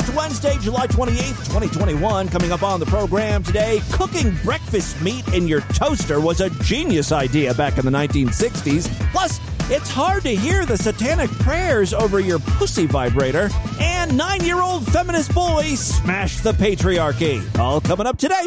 It's Wednesday, July 28th, 2021. Coming up on the program today, cooking breakfast meat in your toaster was a genius idea back in the 1960s. Plus, it's hard to hear the satanic prayers over your pussy vibrator. And nine year old feminist boy smashed the patriarchy. All coming up today.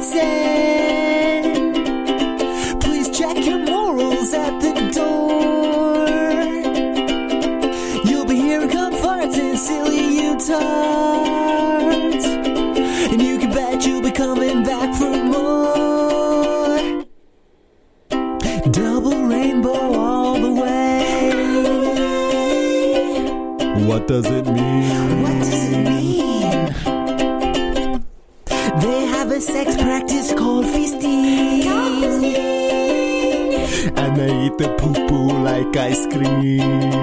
Tim poo like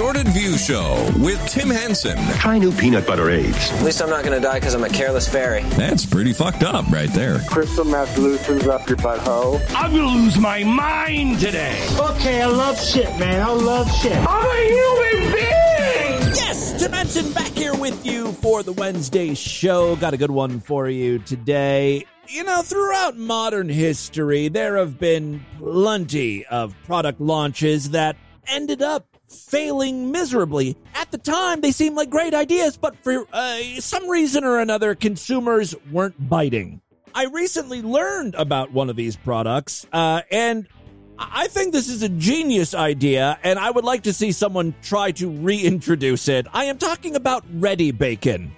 Distorted View Show with Tim Henson. Try new peanut butter aids. At least I'm not gonna die because I'm a careless fairy. That's pretty fucked up right there. Crystal meth loosens up your butthole. I'm gonna lose my mind today. Okay, I love shit, man. I love shit. I'm a human being. Yes, Tim Henson back here with you for the Wednesday show. Got a good one for you today. You know, throughout modern history, there have been plenty of product launches that ended up failing miserably. At the time, they seemed like great ideas, but for uh, some reason or another, consumers weren't biting. I recently learned about one of these products, uh, and I think this is a genius idea, and I would like to see someone try to reintroduce it. I am talking about Reddi-Bacon.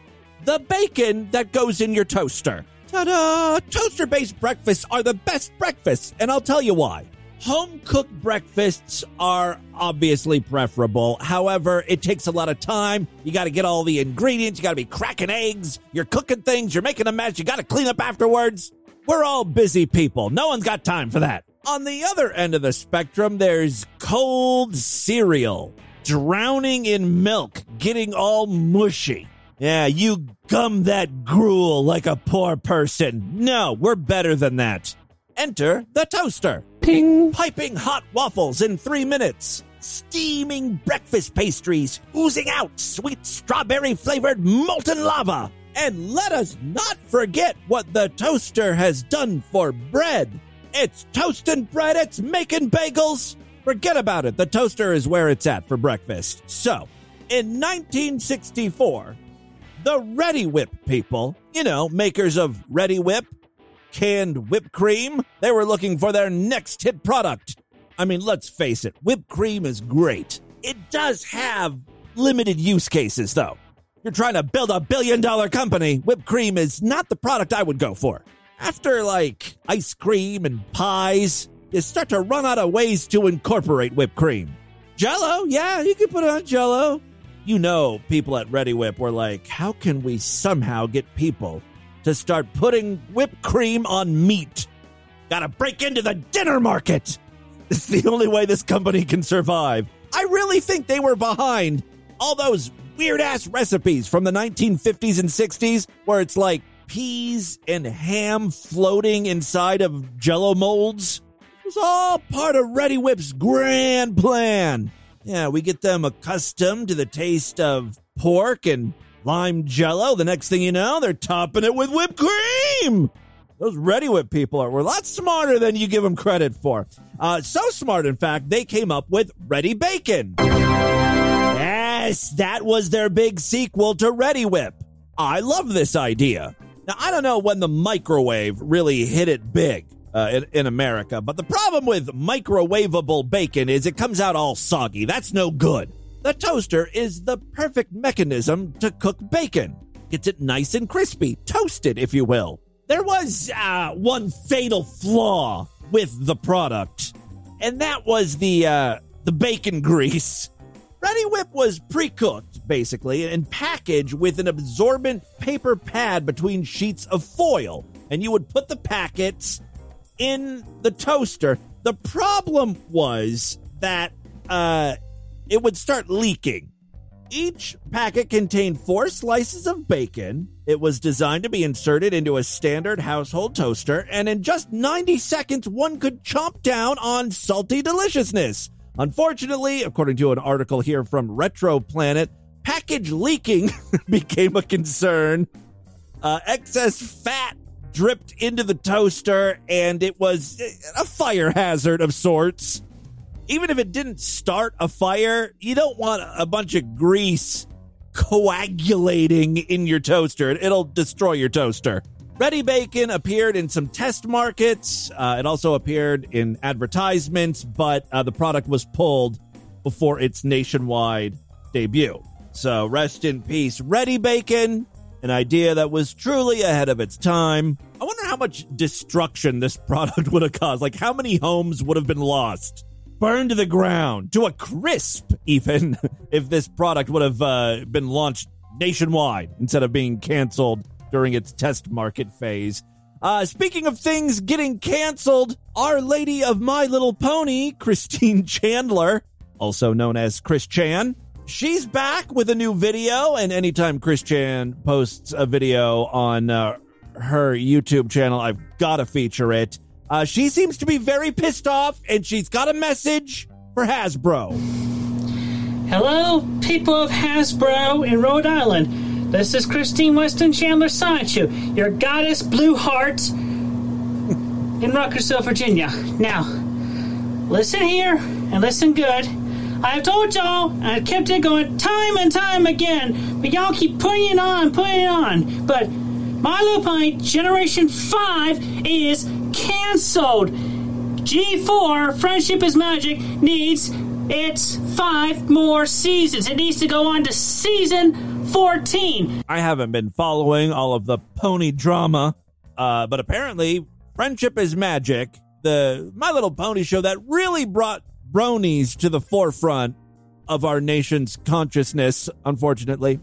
The bacon that goes in your toaster. Ta da! Toaster based breakfasts are the best breakfasts, and I'll tell you why. Home cooked breakfasts are obviously preferable. However, it takes a lot of time. You got to get all the ingredients. You got to be cracking eggs. You're cooking things. You're making a mess. You got to clean up afterwards. We're all busy people. No one's got time for that. On the other end of the spectrum, there's cold cereal, drowning in milk, getting all mushy. Yeah, you gum that gruel like a poor person. No, we're better than that. Enter the toaster. Ping. Piping hot waffles in three minutes. Steaming breakfast pastries oozing out sweet strawberry flavored molten lava. And let us not forget what the toaster has done for bread. It's toasting bread, it's making bagels. Forget about it. The toaster is where it's at for breakfast. So, in 1964, the Reddi-wip people, you know, makers of Reddi-wip, canned whipped cream, they were looking for their next hit product. I mean, let's face it, whipped cream is great. It does have limited use cases, though. You're trying to build a billion dollar company, whipped cream is not the product I would go for. After like ice cream and pies, you start to run out of ways to incorporate whipped cream. Jello, yeah, you can put it on Jello. You know, people at Reddi-wip were like, how can we somehow get people to start putting whipped cream on meat? Gotta break into the dinner market. It's the only way this company can survive. I really think they were behind all those weird ass recipes from the 1950s and 60s where it's like peas and ham floating inside of jello molds. It was all part of Reddi-wip's grand plan. Yeah, we get them accustomed to the taste of pork and lime jello. The next thing you know, they're topping it with whipped cream. Those Reddi-wip people are were a lot smarter than you give them credit for. Uh, so smart, in fact, they came up with Reddi-Bacon. Yes, that was their big sequel to Reddi-wip. I love this idea. Now, I don't know when the microwave really hit it big uh, in, in America, but the problem with microwavable bacon is it comes out all soggy. That's no good. The toaster is the perfect mechanism to cook bacon. Gets it nice and crispy, toasted, if you will. There was uh, one fatal flaw with the product, and that was the uh, the bacon grease. Reddi-wip was pre-cooked, basically, and packaged with an absorbent paper pad between sheets of foil, and you would put the packets in the toaster. The problem was that uh, it would start leaking. Each packet contained four slices of bacon. It was designed to be inserted into a standard household toaster, and in just 90 seconds, one could chomp down on salty deliciousness. Unfortunately, according to an article here from Retro Planet, package leaking became a concern. Uh, excess fat dripped into the toaster, and it was a fire hazard of sorts even if it didn't start a fire, you don't want a bunch of grease coagulating in your toaster. It'll destroy your toaster. Reddi-Bacon appeared in some test markets. Uh, it also appeared in advertisements, but uh, the product was pulled before its nationwide debut. So rest in peace, Reddi-Bacon, an idea that was truly ahead of its time. I wonder how much destruction this product would have caused. Like, how many homes would have been lost? Burned to the ground to a crisp, even if this product would have uh, been launched nationwide instead of being canceled during its test market phase. Uh, speaking of things getting canceled, Our Lady of My Little Pony, Christine Chandler, also known as Chris Chan, she's back with a new video. And anytime Chris Chan posts a video on uh, her YouTube channel, I've got to feature it. Uh, she seems to be very pissed off, and she's got a message for Hasbro. Hello, people of Hasbro in Rhode Island. This is Christine Weston Chandler Sideshow, your goddess blue heart in Ruckersville, Virginia. Now, listen here and listen good. I have told y'all, and I've kept it going time and time again, but y'all keep putting it on, putting it on. But My Little Pony Generation 5 is canceled. G4, Friendship is Magic, needs its five more seasons. It needs to go on to season 14. I haven't been following all of the pony drama, uh, but apparently, Friendship is Magic, the My Little Pony show that really brought bronies to the forefront of our nation's consciousness, unfortunately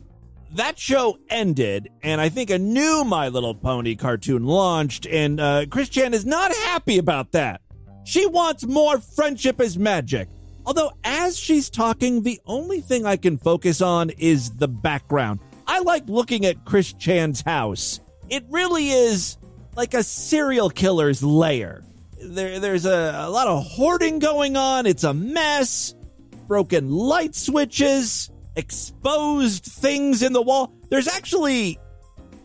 that show ended, and I think a new My Little Pony cartoon launched, and uh, Chris Chan is not happy about that. She wants more friendship is magic. Although, as she's talking, the only thing I can focus on is the background. I like looking at Chris Chan's house. It really is like a serial killer's lair. There, there's a, a lot of hoarding going on. It's a mess. Broken light switches exposed things in the wall. There's actually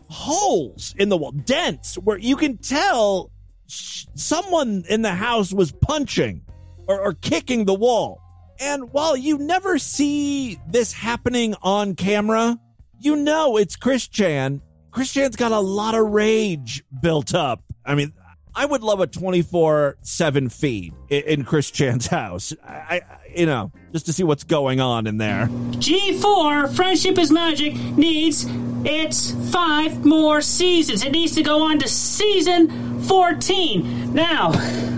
holes in the wall, dents, where you can tell someone in the house was punching or, or kicking the wall. And while you never see this happening on camera, you know it's Chris Chan. Chris Chan's got a lot of rage built up. I mean, I would love a 24 7 feed in, Chris Chan's house. I, you know, just to see what's going on in there. G4, Friendship is Magic, needs its five more seasons. It needs to go on to season 14. Now,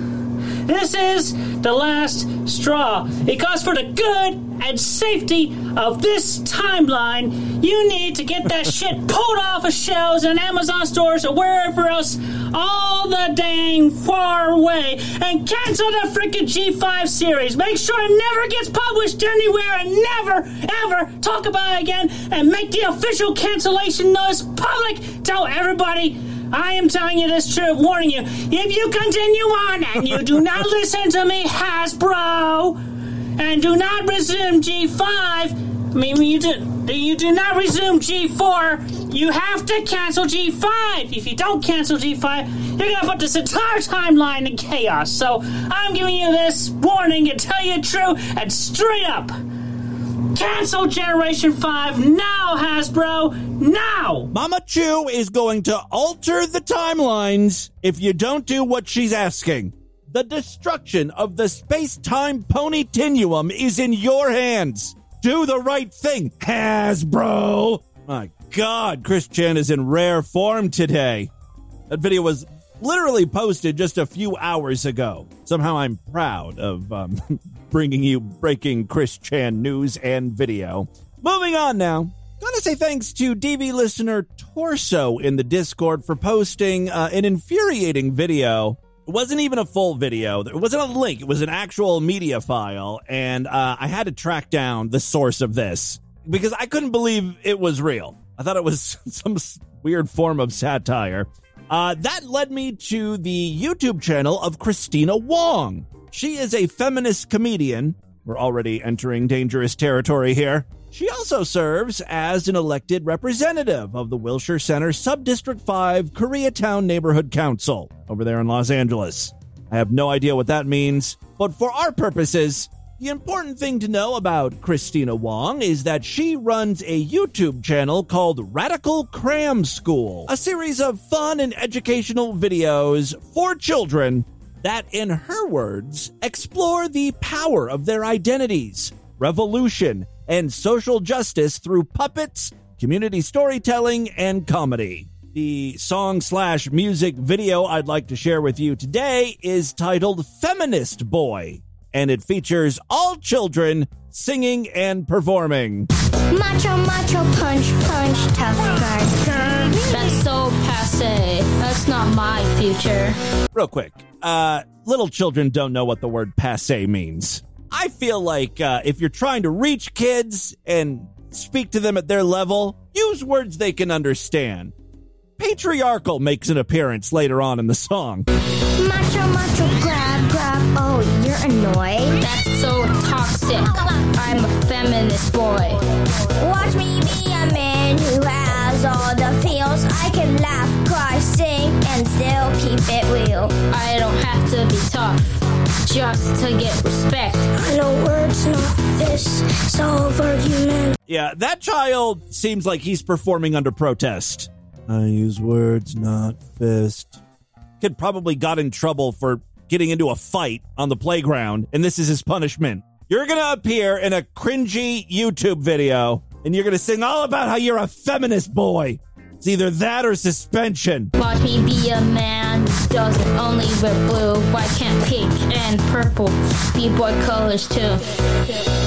This is the last straw. Because for the good and safety of this timeline, you need to get that shit pulled off of shelves in Amazon stores or wherever else all the dang far away and cancel the freaking G5 series. Make sure it never gets published anywhere and never, ever talk about it again and make the official cancellation notice public. Tell everybody I am telling you this truth, warning you. If you continue on and you do not listen to me, Hasbro, and do not resume G5, I mean, you do, you do not resume G4, you have to cancel G5. If you don't cancel G5, you're gonna put this entire timeline in chaos. So I'm giving you this warning to tell you truth and straight up. Cancel Generation 5 now, Hasbro! Now! Mama Chu is going to alter the timelines if you don't do what she's asking. The destruction of the space time pony Tinuum is in your hands. Do the right thing, Hasbro! My god, Chris Chan is in rare form today. That video was literally posted just a few hours ago. Somehow I'm proud of um, bringing you breaking Chris Chan news and video. Moving on now. Gotta say thanks to DV listener Torso in the Discord for posting uh, an infuriating video. It wasn't even a full video. It wasn't a link. It was an actual media file, and uh, I had to track down the source of this because I couldn't believe it was real. I thought it was some weird form of satire. Uh, that led me to the YouTube channel of Kristina Wong. She is a feminist comedian. We're already entering dangerous territory here. She also serves as an elected representative of the Wilshire Center Subdistrict 5 Koreatown Neighborhood Council over there in Los Angeles. I have no idea what that means, but for our purposes, the important thing to know about Kristina Wong is that she runs a YouTube channel called Radical Cram School, a series of fun and educational videos for children that, in her words, explore the power of their identities, revolution, and social justice through puppets, community storytelling, and comedy. The song slash music video I'd like to share with you today is titled Feminist Boy, and it features all children singing and performing. Macho, macho, punch, punch, tough guys. That's so passe. That's not my future. Real quick, uh, little children don't know what the word passe means. I feel like uh, if you're trying to reach kids and speak to them at their level, use words they can understand. Patriarchal makes an appearance later on in the song. Macho, macho, grab, grab. Oh, you're annoyed. That's so toxic. I'm a feminist boy. Watch me be a man who has all the feels. I can laugh, cry, sing, and still keep it real. I don't have to be tough just to get respect. I know words, not fists, solve argument. Yeah, that child seems like he's performing under protest. I use words, not fist. Kid probably got in trouble for getting into a fight on the playground, and this is his punishment. You're gonna appear in a cringy YouTube video, and you're gonna sing all about how you're a feminist boy. It's either that or suspension. Watch me be a man doesn't only wear blue. Why can't pink and purple be boy colors too?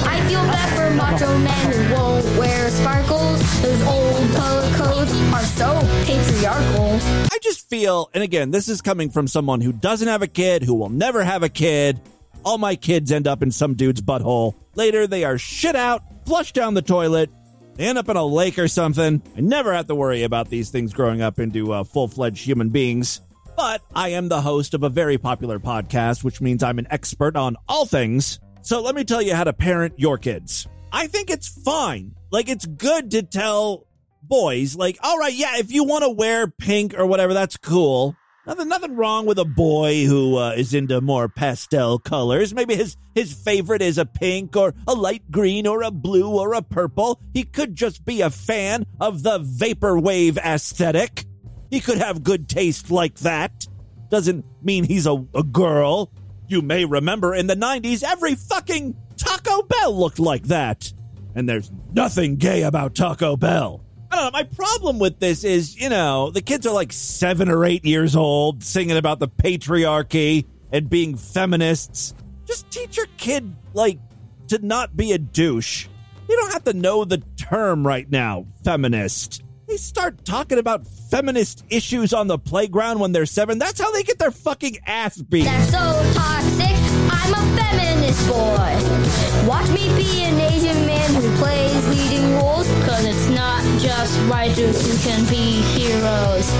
I feel bad for macho men who won't wear sparkles. Those old color codes are so patriarchal. I just feel, and again, this is coming from someone who doesn't have a kid, who will never have a kid. All my kids end up in some dude's butthole. Later, they are shit out, flushed down the toilet, they end up in a lake or something. I never have to worry about these things growing up into uh, full fledged human beings. But I am the host of a very popular podcast, which means I'm an expert on all things. So let me tell you how to parent your kids. I think it's fine. Like, it's good to tell boys, like, all right, yeah, if you want to wear pink or whatever, that's cool. Nothing, nothing wrong with a boy who uh, is into more pastel colors. Maybe his his favorite is a pink or a light green or a blue or a purple. He could just be a fan of the vaporwave aesthetic. He could have good taste like that. Doesn't mean he's a, a girl. You may remember in the 90s, every fucking Taco Bell looked like that. And there's nothing gay about Taco Bell. I don't know. My problem with this is, you know, the kids are like seven or eight years old singing about the patriarchy. and being feminists. Just teach your kid, like, to not be a douche. You don't have to know the term right now, feminist. They start talking about feminist issues on the playground when they're seven. That's how they get their fucking ass beat. They're so toxic. I'm a feminist boy. Watch me be an Asian man who plays leading roles. Cause it's not just writers who can be heroes.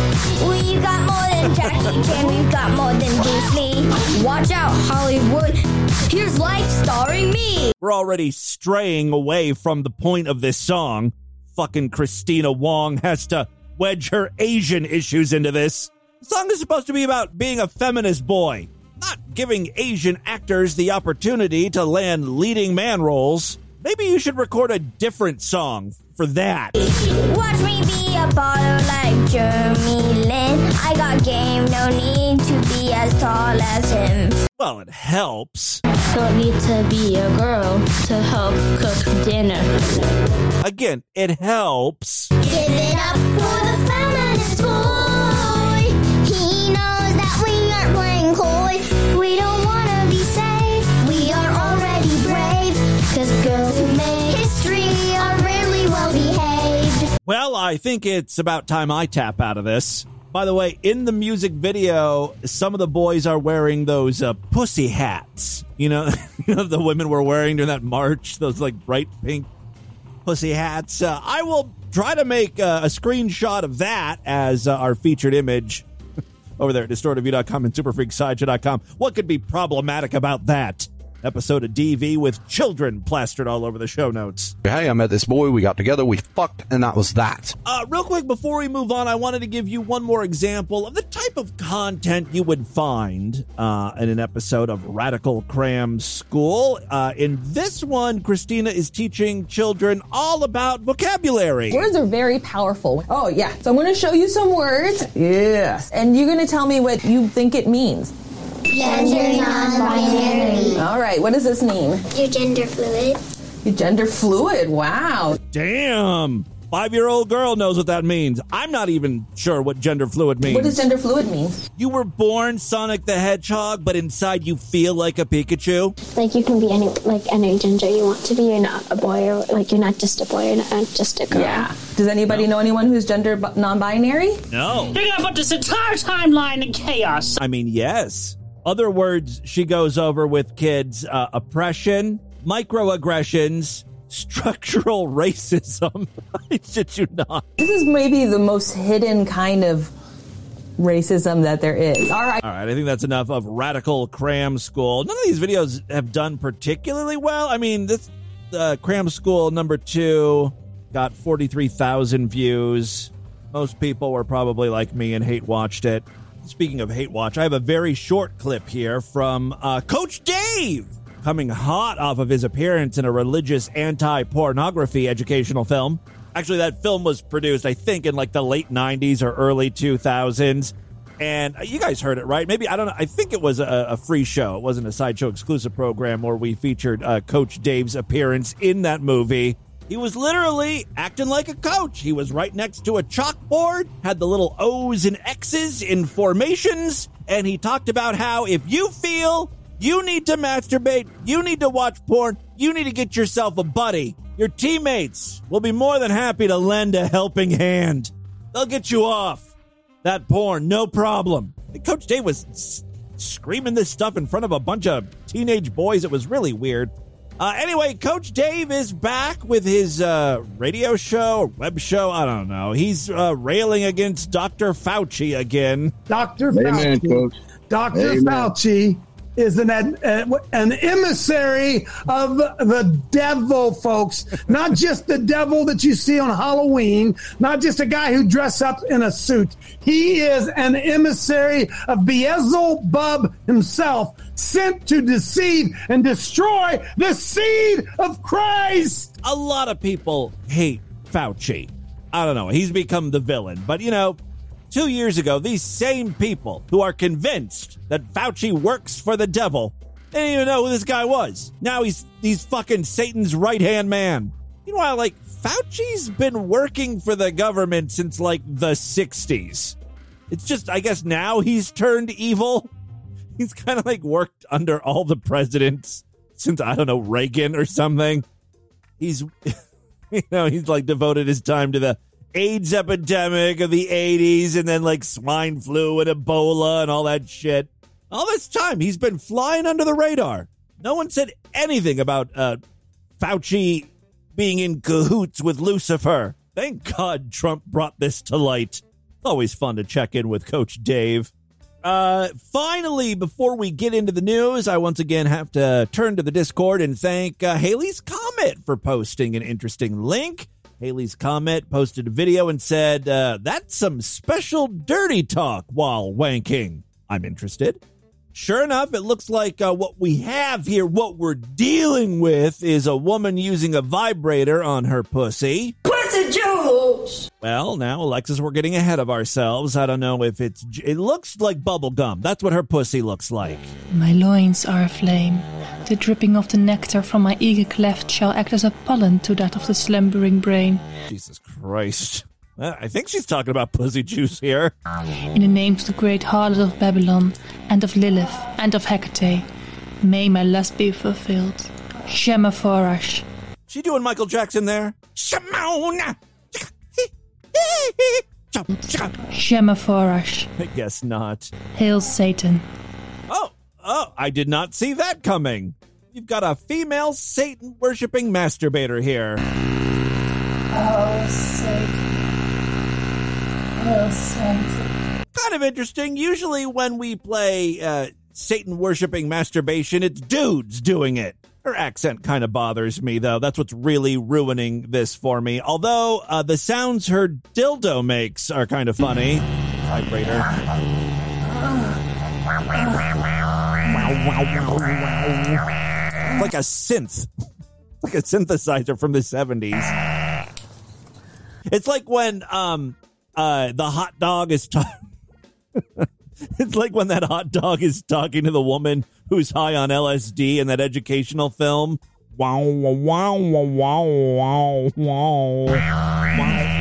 We've got more than Jackie Chan. We've got more than Bruce Lee. Watch out, Hollywood. Here's life starring me. We're already straying away from the point of this song. Fucking Kristina Wong has to wedge her Asian issues into this. The song is supposed to be about being a feminist boy, not giving Asian actors the opportunity to land leading man roles. Maybe you should record a different song for that. Watch me be a baller like Jeremy Lin. I got game, no need to be as tall as him. Well, it helps. Don't need to be a girl to help cook dinner. Again, it helps. Give it up for the feminist boy. He knows that we aren't playing coy. We don't wanna be safe. We are already brave. Cause girls who make history are rarely well behaved. Well, I think it's about time I tap out of this. By the way, in the music video, some of the boys are wearing those uh, pussy hats. You know, the women were wearing during that march, those like bright pink pussy hats. Uh, I will try to make uh, a screenshot of that as uh, our featured image over there at distortedview.com and superfreaksideshow.com. What could be problematic about that? Episode of DV with children plastered all over the show notes. Hey, I met this boy. We got together. We fucked, and that was that. Uh, real quick, before we move on, I wanted to give you one more example of the type of content you would find uh, in an episode of Radical Cram School. Uh, in this one, Kristina is teaching children all about vocabulary. Words are very powerful. Oh, yeah. So I'm going to show you some words. Yes. And you're going to tell me what you think it means. Gender non-binary. All right. What does this mean? You're gender fluid. You're gender fluid. Wow. Damn. Five year old girl knows what that means. I'm not even sure what gender fluid means. What does gender fluid mean? You were born Sonic the Hedgehog, but inside you feel like a Pikachu. Like you can be any like any gender you want to be. You're not a boy or like you're not just a boy. You're not just a girl. Yeah. Does anybody know anyone who's gender non-binary? No. You're gonna put this entire timeline in chaos. I mean, yes. Other words she goes over with kids uh, oppression, microaggressions, structural racism. I shit you not. This is maybe the most hidden kind of racism that there is. All right. All right, I think that's enough of radical cram school. None of these videos have done particularly well. I mean, this uh, cram school number two got 43,000 views. Most people were probably like me and hate watched it. Speaking of hate watch, I have a very short clip here from uh, Coach Dave coming hot off of his appearance in a religious anti pornography educational film. Actually, that film was produced, I think, in like the late 90s or early 2000s. And you guys heard it, right? Maybe, I don't know. I think it was a, a free show. It wasn't a sideshow exclusive program where we featured uh, Coach Dave's appearance in that movie. He was literally acting like a coach. He was right next to a chalkboard, had the little O's and X's in formations, and he talked about how if you feel you need to masturbate, you need to watch porn, you need to get yourself a buddy. Your teammates will be more than happy to lend a helping hand. They'll get you off that porn, no problem. Coach Dave was s- screaming this stuff in front of a bunch of teenage boys. It was really weird. Uh, anyway, Coach Dave is back with his uh, radio show or web show. I don't know. He's uh, railing against Dr. Fauci again. Dr. Amen, Fauci. Coach. Dr. Amen. Fauci is an uh, an emissary of the devil, folks. Not just the devil that you see on Halloween, not just a guy who dressed up in a suit. He is an emissary of Beelzebub himself, sent to deceive and destroy the seed of Christ. A lot of people hate Fauci. I don't know. He's become the villain. But, you know, two years ago, these same people who are convinced that Fauci works for the devil, they didn't even know who this guy was. Now he's he's fucking Satan's right hand man. Meanwhile, like Fauci's been working for the government since like the '60s. It's just, I guess, now he's turned evil. he's kind of like worked under all the presidents since I don't know Reagan or something. He's you know he's like devoted his time to the AIDS epidemic of the 80s and then like swine flu and Ebola and all that shit. All this time he's been flying under the radar. No one said anything about uh, Fauci being in cahoots with Lucifer. Thank God Trump brought this to light. Always fun to check in with Coach Dave. Uh, finally, before we get into the news, I once again have to turn to the Discord and thank uh, Haley's Comet for posting an interesting link. Haley's Comet posted a video and said, uh, That's some special dirty talk while wanking. I'm interested. Sure enough, it looks like uh, what we have here, what we're dealing with, is a woman using a vibrator on her pussy. Pussy juice! Well, now, Alexis, we're getting ahead of ourselves. I don't know if it's. It looks like bubble gum. That's what her pussy looks like. My loins are aflame. The dripping of the nectar from my eager cleft shall act as a pollen to that of the slumbering brain. Jesus Christ. Uh, I think she's talking about pussy juice here. In the names of the great harlot of Babylon, and of Lilith, and of Hecate, may my lust be fulfilled. Shemhamforash. She doing Michael Jackson there? Shimona! Shemhamforash. I guess not. Hail Satan. Oh, oh, I did not see that coming. You've got a female Satan worshipping masturbator here. Oh, Satan. Oh, Satan. Kind of interesting. Usually, when we play uh, Satan worshipping masturbation, it's dudes doing it. Her accent kind of bothers me, though. That's what's really ruining this for me. Although uh, the sounds her dildo makes are kind of funny. Vibrator. Like a synth. Like a synthesizer from the 70s. It's like when um uh the hot dog is talking It's like when that hot dog is talking to the woman who's high on LSD in that educational film. Wow, wow, wow, wow, wow, wow, wow,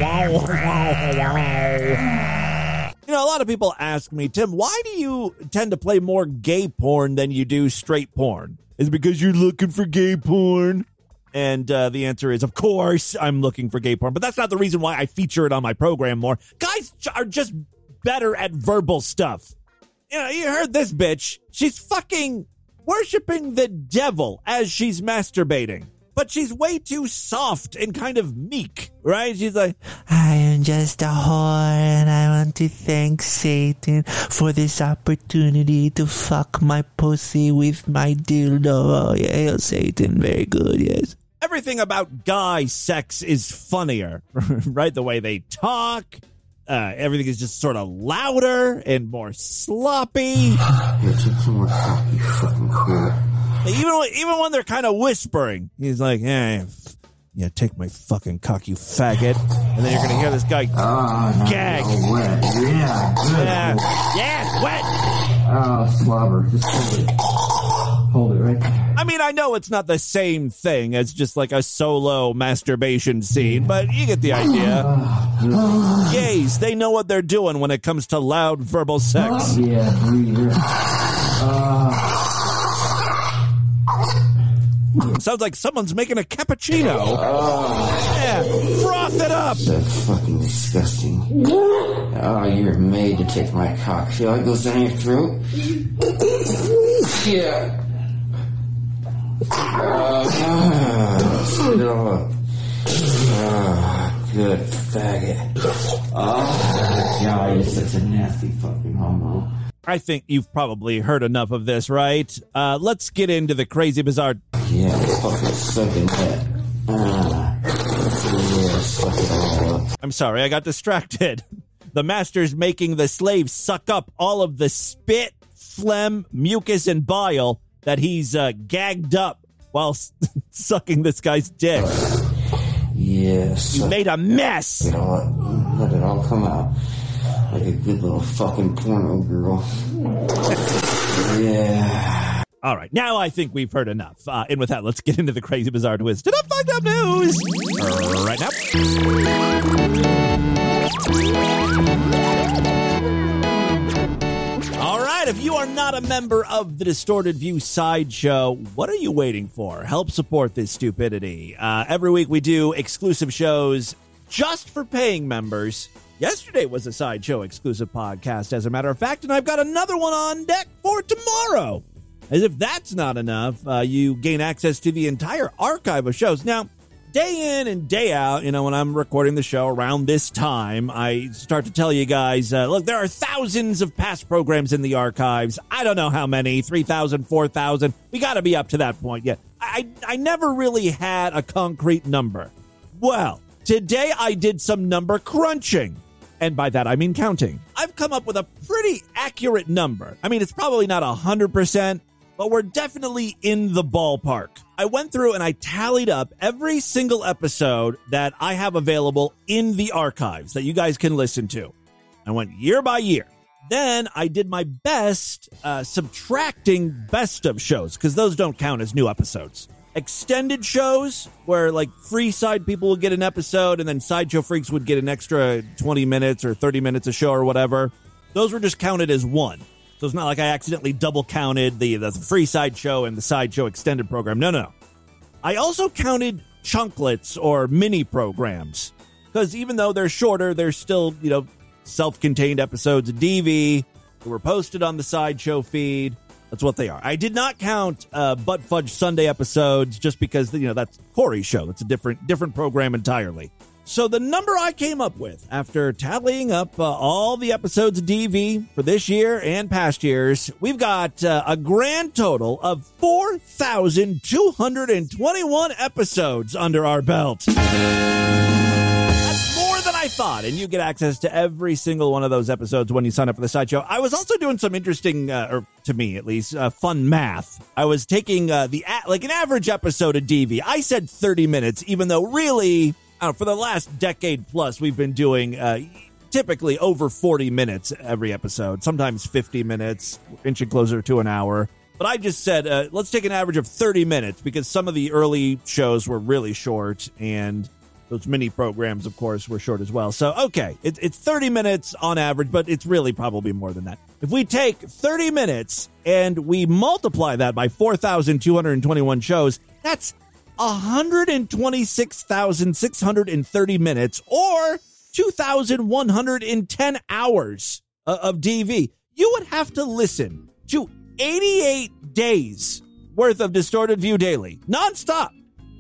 wow, wow, wow. You know, a lot of people ask me, Tim, why do you tend to play more gay porn than you do straight porn? Is because you're looking for gay porn? And uh, the answer is, of course, I'm looking for gay porn. But that's not the reason why I feature it on my program more. Guys are just better at verbal stuff. You know, you heard this bitch. She's fucking worshiping the devil as she's masturbating. But she's way too soft and kind of meek, right? She's like, I am just a whore and I want to thank Satan for this opportunity to fuck my pussy with my dildo. Oh, yeah, hail Satan. Very good, yes. everything about guy sex is funnier, right? The way they talk, uh, everything is just sort of louder and more sloppy. Even when, even when they're kind of whispering, he's like, "Yeah, f- yeah, take my fucking cock, you faggot," and then you're gonna hear this guy gag. wet. Yeah, good. Yeah, yeah, it's wet. Oh, slobber. Just hold it. Hold it right there. I mean, I know it's not the same thing as just like a solo masturbation scene, but you get the idea. Gays, they know what they're doing when it comes to loud verbal sex. Yeah, breathe. Uh, Sounds like someone's making a cappuccino. Yeah, froth it up. that's fucking disgusting. Oh, you're made to take my cock. Feel like it goes down your throat? Yeah. Uh, spit it all up. Ah, good faggot. Oh, God, you're such a nasty fucking homo. I think you've probably heard enough of this, right? Uh, let's get into the crazy bizarre. Yeah, fucking sucking that. Ah, yeah, suck it all up. I'm sorry, I got distracted. The master's making the slave suck up all of the spit, phlegm, mucus, and bile that he's uh, gagged up while s- sucking this guy's dick. Yeah, You made a mess. it all up. Let it all come out. Like a good little fucking porno girl. Yeah. All right, now I think we've heard enough. Uh, and with that, let's get into the crazy, bizarre, twisted up, fucked up news right now. All right, if you are not a member of the Distorted View Sideshow, what are you waiting for? Help support this stupidity. Uh, every week we do exclusive shows just for paying members. Yesterday was a Sideshow exclusive podcast, as a matter of fact, and I've got another one on deck for tomorrow. As if that's not enough, uh, you gain access to the entire archive of shows. Now, day in and day out, you know, when I'm recording the show around this time, I start to tell you guys, uh, look, there are thousands of past programs in the archives. I don't know how many, 3,000, 4,000. We got to be up to that point yet. I, I never really had a concrete number. Well, today I did some number crunching. And by that, I mean counting. I've come up with a pretty accurate number. I mean, it's probably not 100%, but we're definitely in the ballpark. I went through and I tallied up every single episode that I have available in the archives that you guys can listen to. I went year by year. Then I did my best uh, subtracting best of shows because those don't count as new episodes. Extended shows where like free side people would get an episode and then sideshow freaks would get an extra 20 minutes or 30 minutes a show or whatever. Those were just counted as one. So it's not like I accidentally double counted the, the free sideshow and the sideshow extended program. No, no, no. I also counted chunklets or mini programs because even though they're shorter, they're still, you know, self contained episodes of DV that were posted on the sideshow feed. That's what they are. I did not count uh, Butt Fudge Sunday episodes just because, you know, that's Corey's show. That's a different different program entirely. So the number I came up with after tallying up uh, all the episodes of DV for this year and past years, we've got uh, a grand total of 4,221 episodes under our belt. That's I thought, and you get access to every single one of those episodes when you sign up for the sideshow. I was also doing some interesting, uh, or to me at least, uh, fun math. I was taking uh, the a- like an average episode of DV. I said 30 minutes, even though really for the last decade plus, we've been doing uh, typically over 40 minutes every episode, sometimes 50 minutes, inching closer to an hour. But I just said, uh, let's take an average of 30 minutes because some of the early shows were really short and those mini programs, of course, were short as well. So, okay, it, it's 30 minutes on average, but it's really probably more than that. If we take 30 minutes and we multiply that by 4,221 shows, that's 126,630 minutes or 2,110 hours of DV. You would have to listen to 88 days worth of Distorted View Daily, nonstop,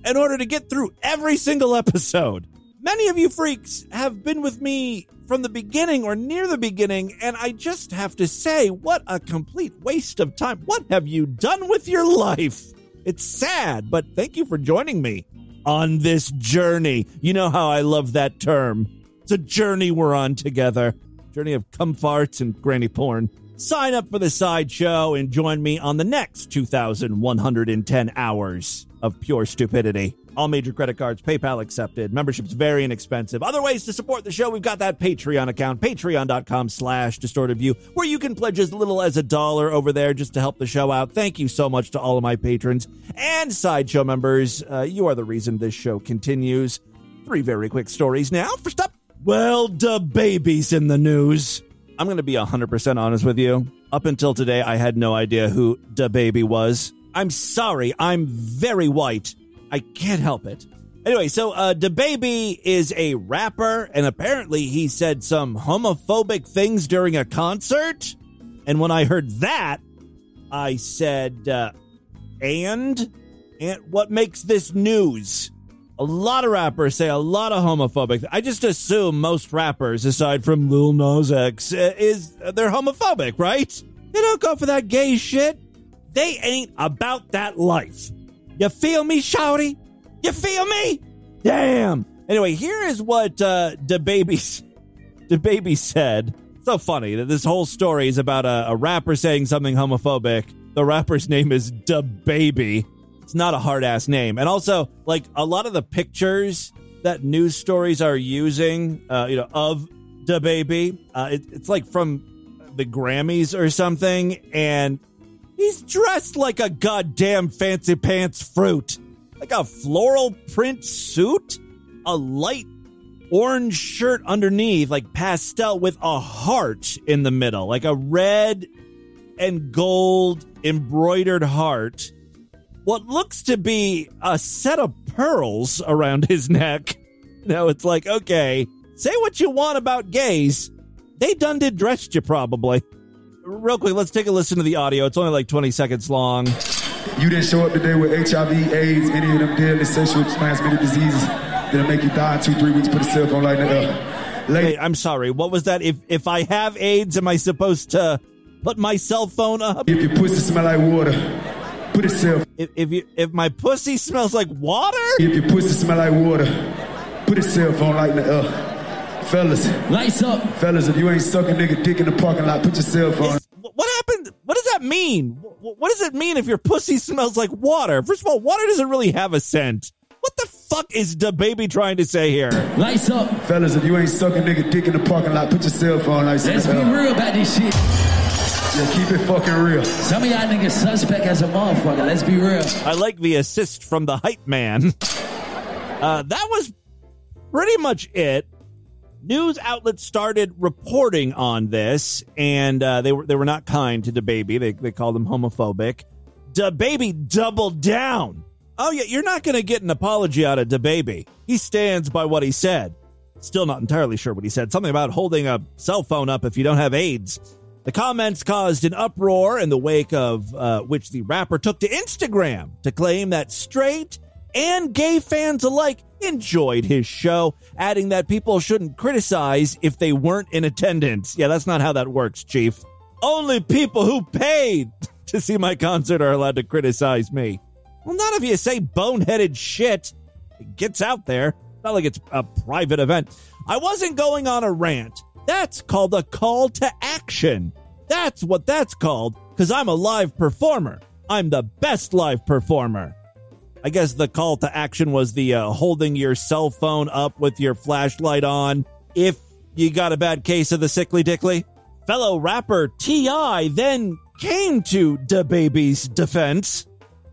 in order to get through every single episode. Many of you freaks have been with me from the beginning or near the beginning, and I just have to say, what a complete waste of time. What have you done with your life? It's sad, but thank you for joining me on this journey. You know how I love that term. It's a journey we're on together. Journey of comforts and granny porn. Sign up for the sideshow and join me on the next 2,110 hours of pure stupidity. All major credit cards, PayPal accepted. Membership's very inexpensive. Other ways to support the show, we've got that Patreon account, patreon.com slash distorted view, where you can pledge as little as a dollar over there just to help the show out. Thank you so much to all of my patrons and sideshow members. Uh, you are the reason this show continues. Three very quick stories now. First up, well, the babies in the news. I'm going to be 100% honest with you. Up until today, I had no idea who DaBaby was. I'm sorry, I'm very white. I can't help it. Anyway, so uh DaBaby is a rapper and apparently he said some homophobic things during a concert. And when I heard that, I said uh and and what makes this news? A lot of rappers say a lot of homophobic. I just assume most rappers, aside from Lil Nas X, uh, is they're homophobic, right? They don't go for that gay shit. They ain't about that life. You feel me, Shouty? You feel me? Damn. Anyway, here is what uh, DaBaby, DaBaby said. So funny that this whole story is about a, a rapper saying something homophobic. The rapper's name is DaBaby. It's not a hard ass name, and also like a lot of the pictures that news stories are using, uh, you know, of DaBaby. Uh, it, it's like from the Grammys or something, and He's dressed like a goddamn fancy pants fruit. Like a floral print suit, a light orange shirt underneath, like pastel with a heart in the middle, like a red and gold embroidered heart, what looks to be a set of pearls around his neck. Know, it's like, okay, say what you want about gays. They done did dressed you probably. Real quick, let's take a listen to the audio. It's only like 20 seconds long. You didn't show up today with HIV, AIDS, any of them deadly sexually transmitted diseases that'll make you die in two, three weeks. Put a cell phone like that. Wait, I'm sorry. What was that? If if I have AIDS, am I supposed to put my cell phone up? If your pussy smell like water, put a cell. If if, you, if my pussy smells like water, If your pussy smell like water, put a cell phone like that. Uh, fellas, lights up. Fellas, if you ain't sucking nigga dick in the parking lot, put yourself on. phone. what happened? What does that mean? Wh- What does it mean if your pussy smells like water? First of all, water doesn't really have a scent. What the fuck is the baby trying to say here? Lights up. Fellas, if you ain't sucking nigga dick in the parking lot, put your cell phone like Let's be real about this shit. Yeah, keep it fucking real. Some of y'all niggas suspect as a motherfucker. Let's be real. I like the assist from the hype man. Uh, that was pretty much it. News outlets started reporting on this, and uh, they were they were not kind to the baby. They they called him homophobic. The baby doubled down. Oh yeah, you're not going to get an apology out of the baby. He stands by what he said. Still not entirely sure what he said. Something about holding a cell phone up if you don't have AIDS. The comments caused an uproar in the wake of uh, which the rapper took to Instagram to claim that straight and gay fans alike enjoyed his show, adding that people shouldn't criticize if they weren't in attendance. Yeah, that's not how that works, Chief. Only people who paid to see my concert are allowed to criticize me. Well, not if you say boneheaded shit. It gets out there. Not like it's a private event. I wasn't going on a rant. That's called a call to action. That's what that's called, because I'm a live performer. I'm the best live performer. I guess the call to action was the uh, holding your cell phone up with your flashlight on if you got a bad case of the sickly dickly. Fellow rapper T.I. then came to the baby's defense.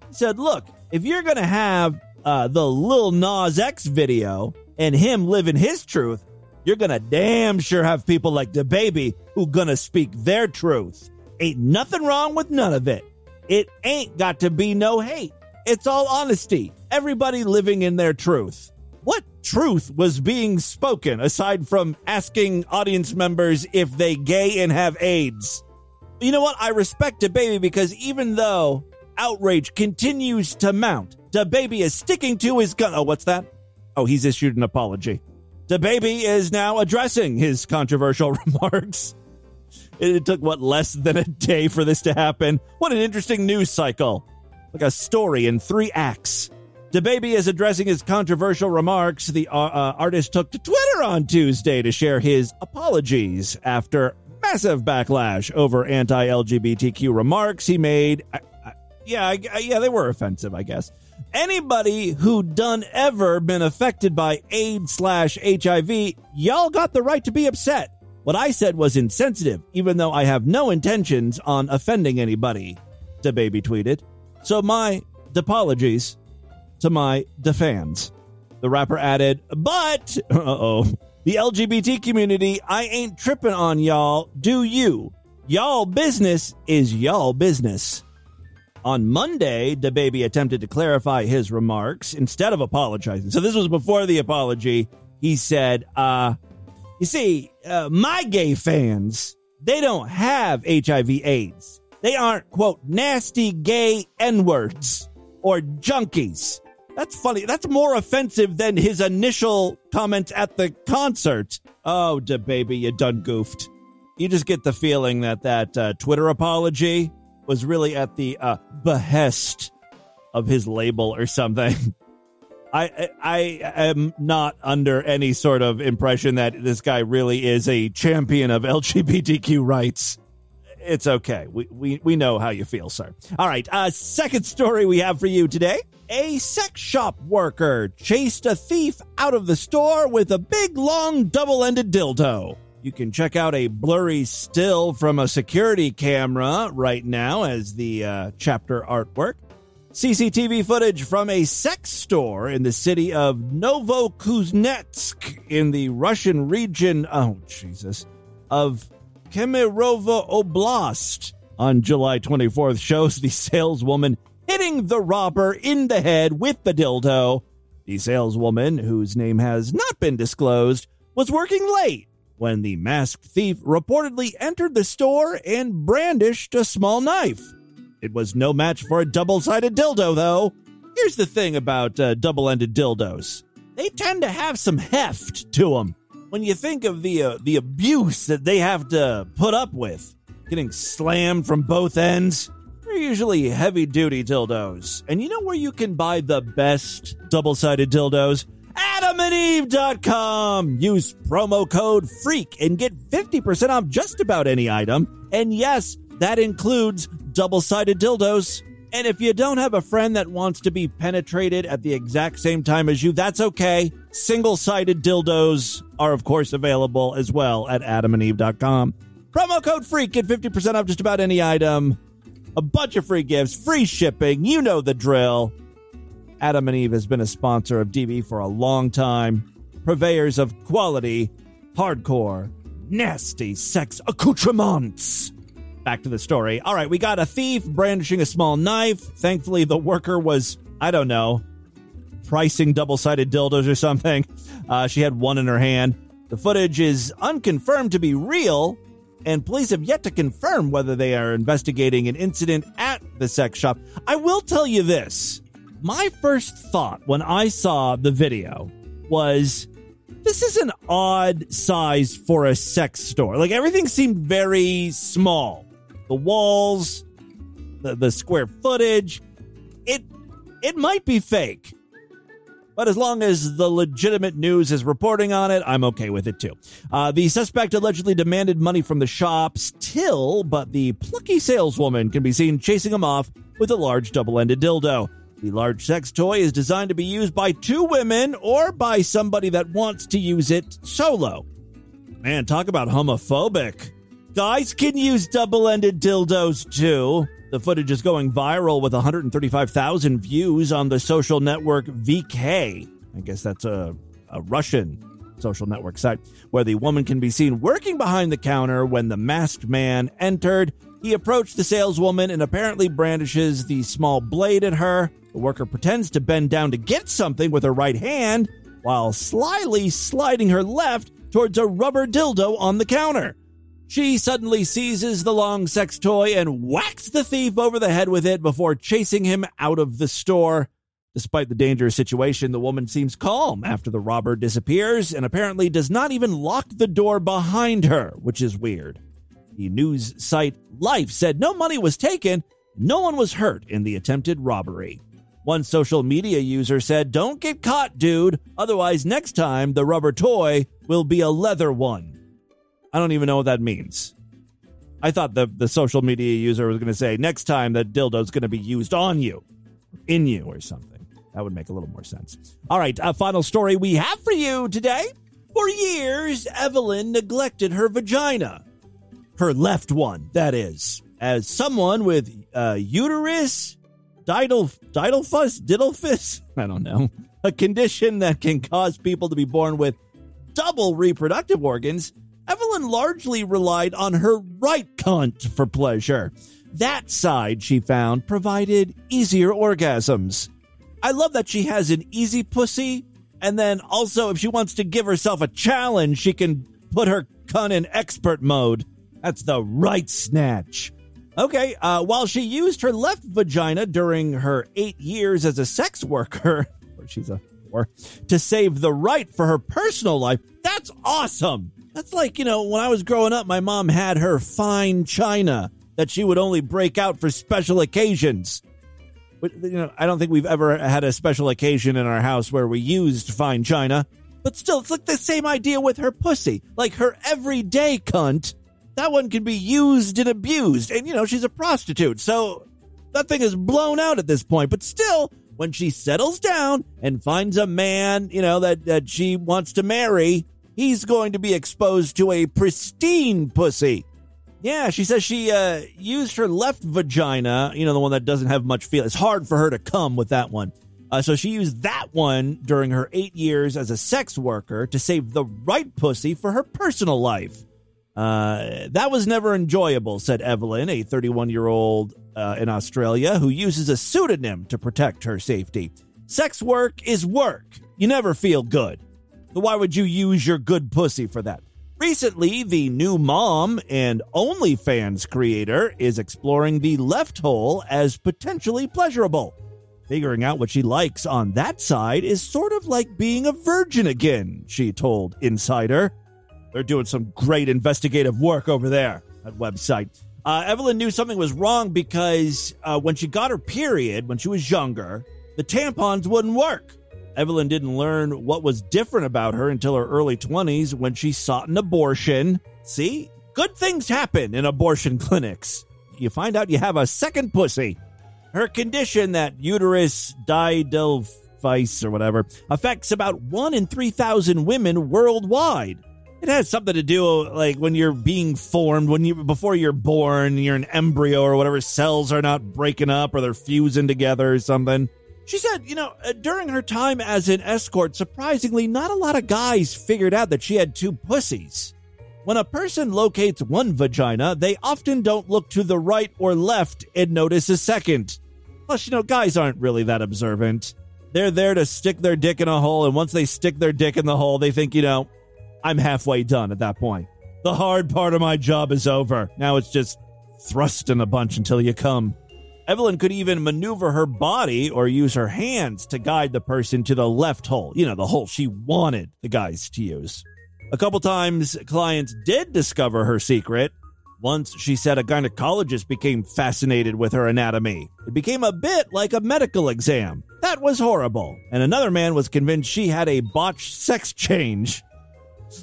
He said, Look, if you're going to have uh, the Lil Nas X video and him living his truth, you're to damn sure have people like the baby who to speak their truth. Ain't nothing wrong with none of it. It ain't got to be no hate. It's all honesty. Everybody living in their truth. What truth was being spoken aside from asking audience members if they gay and have AIDS? You know what? I respect the baby because even though outrage continues to mount, the baby is sticking to his gun. Oh, what's that? Oh, he's issued an apology. The baby is now addressing his controversial remarks. It took what less than a day for this to happen. What an interesting news cycle. Like a story in three acts. The baby is addressing his controversial remarks. The uh, uh, artist took to Twitter on Tuesday to share his apologies after massive backlash over anti-LGBTQ remarks he made. I, I, yeah, I- yeah, they were offensive, I guess. Anybody who done ever been affected by AIDS slash HIV, y'all got the right to be upset. What I said was insensitive, even though I have no intentions on offending anybody. The baby tweeted. So my apologies to my the fans. The rapper added, but uh oh, the LGBT community, I ain't tripping on y'all. Do you? Y'all business is y'all business. On Monday, the baby attempted to clarify his remarks instead of apologizing. So this was before the apology. He said, uh, you see, uh, my gay fans, they don't have HIV AIDS. They aren't, quote, nasty gay N words or junkies. That's funny. That's more offensive than his initial comment at the concert. Oh, da baby, you done goofed. You just get the feeling that that uh, Twitter apology was really at the uh, behest of his label or something. I, I am not under any sort of impression that this guy really is a champion of LGBTQ rights. It's okay. We, we, we know how you feel, sir. All right. Uh, second story we have for you today. A sex shop worker chased a thief out of the store with a big, long, double ended dildo. You can check out a blurry still from a security camera right now as the uh, chapter artwork. CCTV footage from a sex store in the city of Novokuznetsk in the Russian region, oh, Jesus, of Kemerovo Oblast on July 24th shows the saleswoman hitting the robber in the head with the dildo. The saleswoman, whose name has not been disclosed, was working late when the masked thief reportedly entered the store and brandished a small knife. It was no match for a double sided dildo, though. Here's the thing about uh, double ended dildos they tend to have some heft to them. When you think of the, uh, the abuse that they have to put up with, getting slammed from both ends, they're usually heavy duty dildos. And you know where you can buy the best double sided dildos? AdamandEve.com. Use promo code FREAK and get 50% off just about any item. And yes, that includes double sided dildos. And if you don't have a friend that wants to be penetrated at the exact same time as you, that's okay. Single sided dildos are, of course, available as well at adamandeve.com. Promo code FREAK, get 50% off just about any item. A bunch of free gifts, free shipping. You know the drill. Adam and Eve has been a sponsor of DV for a long time. Purveyors of quality, hardcore, nasty sex accoutrements. Back to the story. All right, we got a thief brandishing a small knife. Thankfully, the worker was, I don't know, pricing double sided dildos or something. Uh, she had one in her hand. The footage is unconfirmed to be real, and police have yet to confirm whether they are investigating an incident at the sex shop. I will tell you this my first thought when I saw the video was this is an odd size for a sex store. Like everything seemed very small. The walls, the, the square footage. It it might be fake. But as long as the legitimate news is reporting on it, I'm okay with it too. Uh, the suspect allegedly demanded money from the shop still, but the plucky saleswoman can be seen chasing him off with a large double ended dildo. The large sex toy is designed to be used by two women or by somebody that wants to use it solo. Man, talk about homophobic. Guys can use double ended dildos too. The footage is going viral with 135,000 views on the social network VK. I guess that's a, a Russian social network site where the woman can be seen working behind the counter when the masked man entered. He approached the saleswoman and apparently brandishes the small blade at her. The worker pretends to bend down to get something with her right hand while slyly sliding her left towards a rubber dildo on the counter. She suddenly seizes the long sex toy and whacks the thief over the head with it before chasing him out of the store. Despite the dangerous situation, the woman seems calm after the robber disappears and apparently does not even lock the door behind her, which is weird. The news site Life said no money was taken, no one was hurt in the attempted robbery. One social media user said, Don't get caught, dude. Otherwise, next time the rubber toy will be a leather one. I don't even know what that means. I thought the, the social media user was going to say, Next time the dildo's going to be used on you, in you, or something. That would make a little more sense. All right, a final story we have for you today. For years, Evelyn neglected her vagina. Her left one, that is. As someone with uh, uterus didal, didalfus, diddlefus, I don't know, a condition that can cause people to be born with double reproductive organs, Evelyn largely relied on her right cunt for pleasure. That side, she found, provided easier orgasms. I love that she has an easy pussy, and then also, if she wants to give herself a challenge, she can put her cunt in expert mode. That's the right snatch. Okay, uh, while she used her left vagina during her eight years as a sex worker, or she's a or to save the right for her personal life, that's awesome. That's like, you know, when I was growing up, my mom had her fine china that she would only break out for special occasions. But, you know, I don't think we've ever had a special occasion in our house where we used fine china. But still, it's like the same idea with her pussy. Like her everyday cunt that one can be used and abused. And, you know, she's a prostitute. So that thing is blown out at this point. But still, when she settles down and finds a man, you know, that, that she wants to marry, he's going to be exposed to a pristine pussy. Yeah, she says she uh, used her left vagina, you know, the one that doesn't have much feel. It's hard for her to come with that one. Uh, so she used that one during her eight years as a sex worker to save the right pussy for her personal life. Uh, that was never enjoyable, said Evelyn, a 31 year old uh, in Australia who uses a pseudonym to protect her safety. Sex work is work. You never feel good. So why would you use your good pussy for that? Recently, the new mom and OnlyFans creator is exploring the left hole as potentially pleasurable. Figuring out what she likes on that side is sort of like being a virgin again, she told Insider. They're doing some great investigative work over there, at website. Uh, Evelyn knew something was wrong because uh, when she got her period, when she was younger, the tampons wouldn't work. Evelyn didn't learn what was different about her until her early 20s when she sought an abortion. See, good things happen in abortion clinics. You find out you have a second pussy. Her condition, that uterus didelphitis or whatever, affects about 1 in 3,000 women worldwide. It has something to do like when you're being formed, when you before you're born, you're an embryo or whatever, cells are not breaking up or they're fusing together or something. She said, you know, uh, during her time as an escort, surprisingly, not a lot of guys figured out that she had two pussies. When a person locates one vagina, they often don't look to the right or left and notice a second. Plus, you know, guys aren't really that observant. They're there to stick their dick in a hole, and once they stick their dick in the hole, they think, you know, I'm halfway done at that point. The hard part of my job is over. Now it's just thrusting a bunch until you come. Evelyn could even maneuver her body or use her hands to guide the person to the left hole, you know, the hole she wanted the guys to use. A couple times, clients did discover her secret. Once, she said a gynecologist became fascinated with her anatomy. It became a bit like a medical exam. That was horrible. And another man was convinced she had a botched sex change.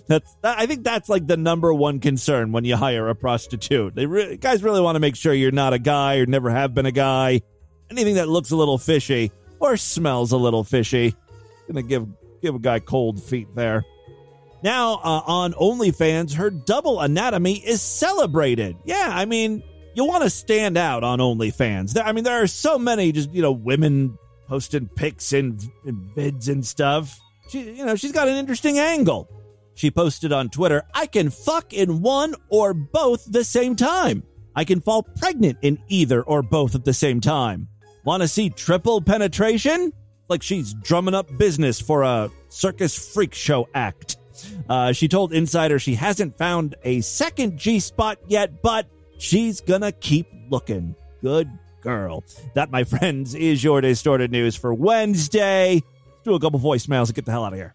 That's I think that's like the number one concern when you hire a prostitute. They re- guys really want to make sure you're not a guy or never have been a guy. Anything that looks a little fishy or smells a little fishy, gonna give give a guy cold feet there. Now uh, on OnlyFans, her double anatomy is celebrated. Yeah, I mean, you want to stand out on OnlyFans. I mean, there are so many just you know women posting pics and, and vids and stuff. She, you know, she's got an interesting angle. She posted on Twitter, I can fuck in one or both the same time. I can fall pregnant in either or both at the same time. Want to see triple penetration? Like she's drumming up business for a circus freak show act. Uh, she told Insider she hasn't found a second G spot yet, but she's gonna keep looking. Good girl. That, my friends, is your distorted news for Wednesday. Do a couple voicemails and get the hell out of here.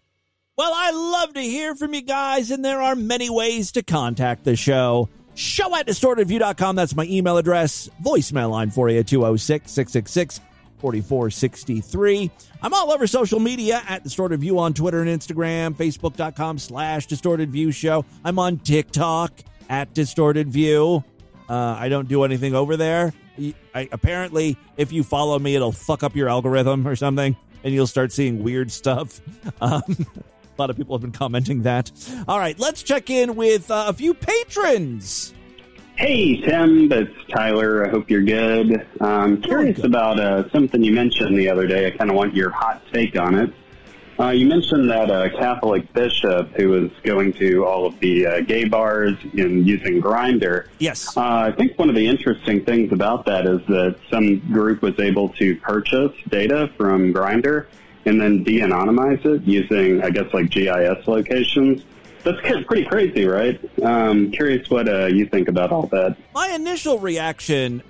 Well, I love to hear from you guys, and there are many ways to contact the show. Show at distortedview.com. That's my email address. Voicemail line for you 206 666 4463. I'm all over social media at Distorted View on Twitter and Instagram, Facebook.com slash Distorted View Show. I'm on TikTok at Distorted View. Uh, I don't do anything over there. I, apparently, if you follow me, it'll fuck up your algorithm or something, and you'll start seeing weird stuff. Um, lot of people have been commenting that. All right, let's check in with uh, a few patrons. Hey, Tim, it's Tyler. I hope you're good. I'm curious about uh, something you mentioned the other day. I kind of want your hot take on it. Uh, you mentioned that a Catholic bishop who was going to all of the uh, gay bars and using Grindr. Yes. Uh, I think one of the interesting things about that is that some group was able to purchase data from Grindr and then de-anonymize it using, I guess, like GIS locations. That's pretty crazy, right? Um, curious what uh, you think about all that. My initial reaction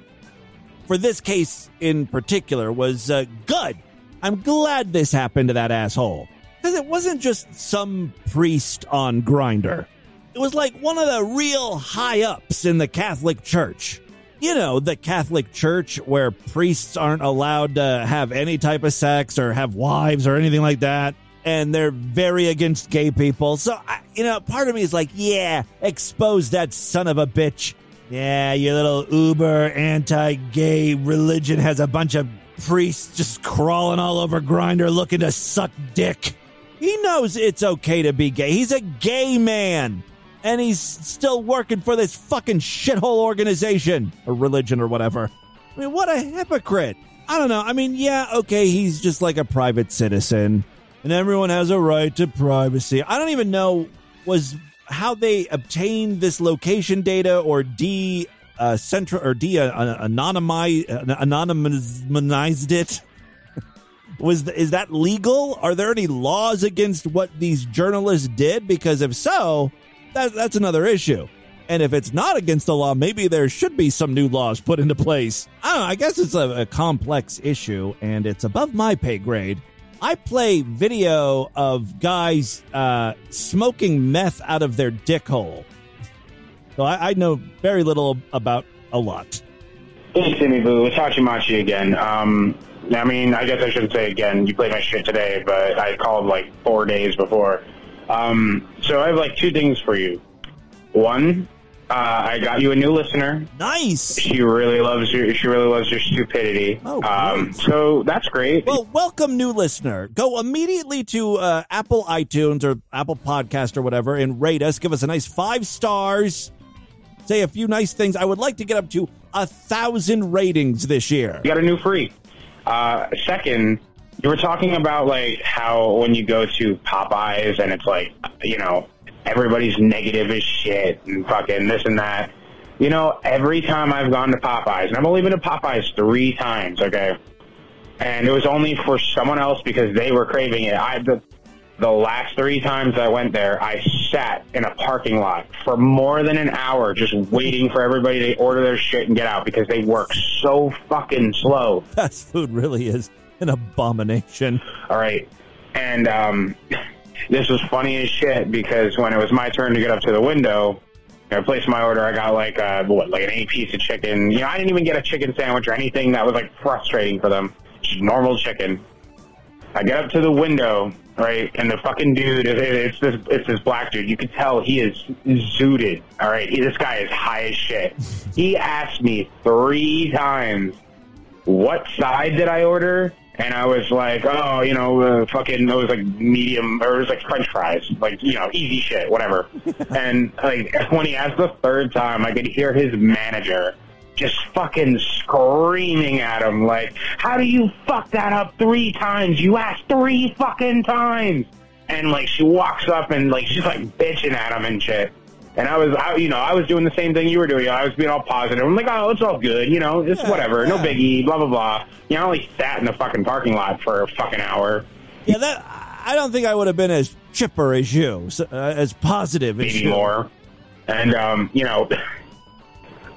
for this case in particular was uh, good. I'm glad this happened to that asshole. Because it wasn't just some priest on Grindr. It was like one of the real high ups in the Catholic Church you know, the Catholic Church where priests aren't allowed to have any type of sex or have wives or anything like that. And they're very against gay people. So, I, you know, part of me is like, yeah, expose that son of a bitch. Yeah, your little uber anti gay religion has a bunch of priests just crawling all over Grindr looking to suck dick. He knows it's okay to be gay. He's a gay man and he's still working for this fucking shithole organization or religion or whatever. I mean, what a hypocrite. I don't know. I mean, yeah, okay, he's just like a private citizen, and everyone has a right to privacy. I don't even know was how they obtained this location data or de uh, central or de uh, anonymize, anonymized it? Was is that legal? Are there any laws against what these journalists did? Because if so, that, that's another issue. And if it's not against the law, maybe there should be some new laws put into place. I don't know. I guess it's a, a complex issue and it's above my pay grade. I play video of guys uh, smoking meth out of their dick hole. So I, I know very little about a lot. Hey, Timmy Boo. It's Hachimachi again. Um, I mean, I guess I shouldn't say again. You played my shit today, but I called like four days before. Um, so I have like two things for you. One, uh, I got you a new listener. Nice. She really loves your. She really loves your stupidity. Oh, um, so that's great. Well, welcome, new listener. Go immediately to uh, Apple iTunes or Apple Podcast or whatever and rate us. Give us a nice five stars. Say a few nice things. I would like to get up to a thousand ratings this year. You got a new free. Uh, second, you were talking about like how when you go to Popeyes and it's like you know everybody's negative as shit and fucking this and that. You know, every time I've gone to Popeyes, and I've only been to Popeyes three times, okay, and it was only for someone else because they were craving it. I the the last three times I went there, I sat in a parking lot for more than an hour just waiting for everybody to order their shit and get out because they work so fucking slow. Fast food really is an abomination. All right. And um, this was funny as shit because when it was my turn to get up to the window, I placed my order. I got like a, what, like an eight piece of chicken. You know, I didn't even get a chicken sandwich or anything that was like frustrating for them. Just normal chicken. I get up to the window, right, and the fucking dude, it's this, it's this black dude. You can tell he is zooted. All right, He- this guy is high as shit. He asked me three times, "What side did I order?" And I was like, "Oh, you know, uh, fucking, it was like medium, or it was like French fries, like you know, easy shit, whatever." and like when he asked the third time, I could hear his manager just fucking screaming at him like, "How do you fuck that up three times? You asked three fucking times!" And like she walks up and like she's like bitching at him and shit. And I was, I, you know, I was doing the same thing you were doing. I was being all positive. I'm like, oh, it's all good, you know, it's whatever, no biggie, blah blah blah. You know, I only sat in the fucking parking lot for a fucking hour. Yeah, that I don't think I would have been as chipper as you, uh, as positive as maybe you. more. And um, you know,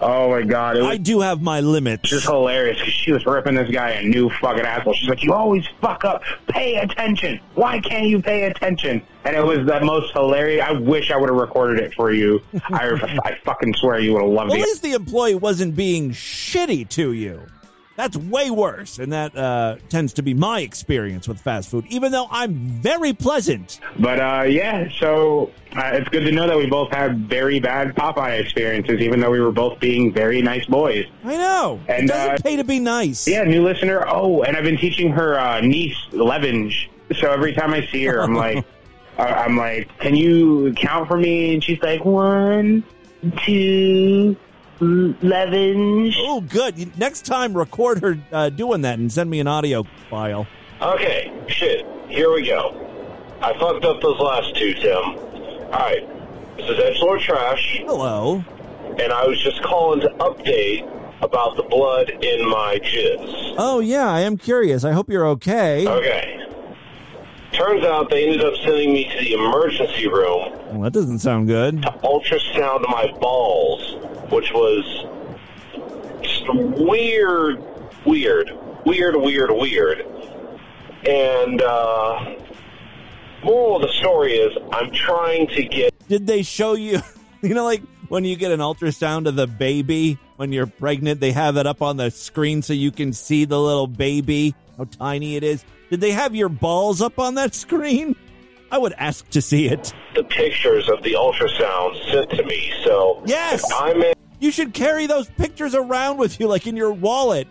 oh my god, it was I do have my limits. just hilarious because she was ripping this guy a new fucking asshole. She's like, "You always fuck up. Pay attention. Why can't you pay attention?" And it was the most hilarious. I wish I would have recorded it for you. I, I fucking swear you would have loved Well, at it. least the employee wasn't being shitty to you. That's way worse, and that uh, tends to be my experience with fast food. Even though I'm very pleasant. But uh, yeah, so uh, it's good to know that we both had very bad Popeye experiences, even though we were both being very nice boys. I know. And, it doesn't uh, pay to be nice. Yeah, new listener. Oh, and I've been teaching her uh, niece Levinge. So every time I see her, I'm like, uh, I'm like, can you count for me? And she's like, one, two, Levinge. Oh, good. Next time, record her uh, doing that and send me an audio file. Okay, shit. Here we go. I fucked up those last two, Tim. Alright. This is Edgelord Trash, Hello. and I was just calling to update about the blood in my jizz. Oh, yeah, I am curious. I hope you're okay. Okay. Turns out they ended up sending me to the emergency room Well, that doesn't sound good. to ultrasound my balls, which was weird, weird, weird, weird, weird. And, uh, moral of the story is I'm trying to get Did they show you, you know, like when you get an ultrasound of the baby when you're pregnant, they have it up on the screen so you can see the little baby, how tiny it is. Did they have your balls up on that screen? I would ask to see it. the pictures of the ultrasound sent to me. So Yes. I'm in, You should carry those pictures around with you, like in your wallet,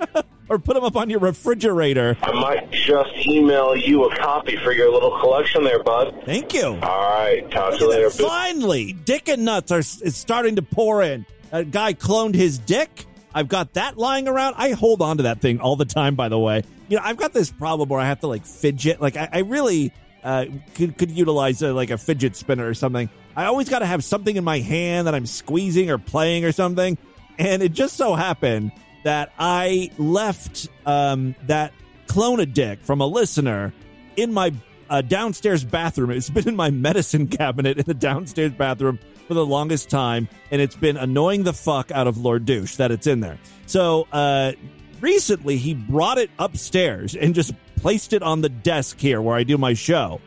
or put them up on your refrigerator. I might just email you a copy for your little collection there, bud. Thank you. All right, talk to you later. Finally, dick and nuts are is starting to pour in. A guy cloned his dick. I've got that lying around. I hold on to that thing all the time. By the way, you know I've got this problem where I have to like fidget. Like I, I really, uh, could could utilize uh, like a fidget spinner or something. I always got to have something in my hand that I'm squeezing or playing or something. And it just so happened that I left um, that clone a dick from a listener in my uh, downstairs bathroom. It's been in my medicine cabinet in the downstairs bathroom for the longest time, and it's been annoying the fuck out of Lord Douche that it's in there. So uh, recently, he brought it upstairs and just placed it on the desk here where I do my show.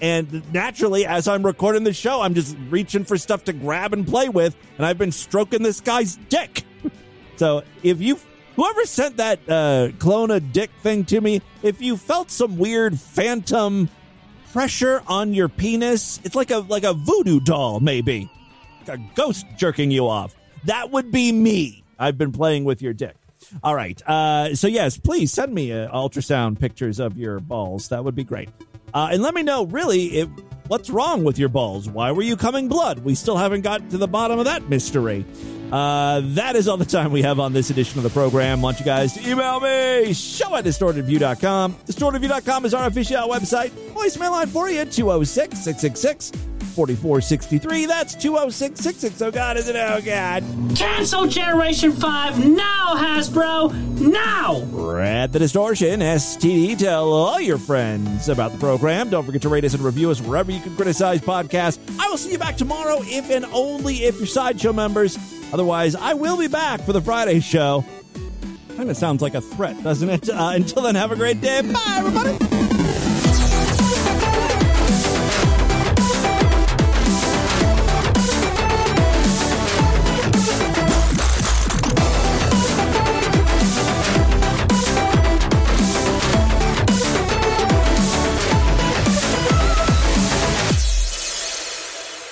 And naturally, as I'm recording the show, I'm just reaching for stuff to grab and play with, and I've been stroking this guy's dick. so if you, whoever sent that uh, clone a dick thing to me, if you felt some weird phantom pressure on your penis, it's like a like a voodoo doll, maybe a ghost jerking you off. That would be me. I've been playing with your dick. All right. Uh, so yes, please send me uh, ultrasound pictures of your balls. That would be great. Uh, and let me know really what's wrong with your balls. Why were you coming blood? We still haven't got to the bottom of that mystery. Uh, that is all the time we have on this edition of the program. want you guys to email me, show at distortedview.com. Distortedview.com is our official website. Voicemail line for you, 206 666 4463. That's 206 660. Oh, God, is it? Oh, God. Cancel Generation 5 now, Hasbro! Now! Read the Distortion, STD. Tell all your friends about the program. Don't forget to rate us and review us wherever you can criticize podcasts. I will see you back tomorrow if and only if you're Sideshow members. Otherwise, I will be back for the Friday show. Kind of sounds like a threat, doesn't it? Uh, until then, have a great day. Bye, everybody.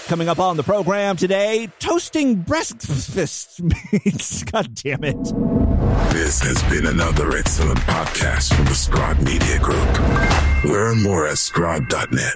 Coming up on the program today, toasting breakfast meats. God damn it. This has been another excellent podcast from the Scribe Media Group. Learn more at scribe.net.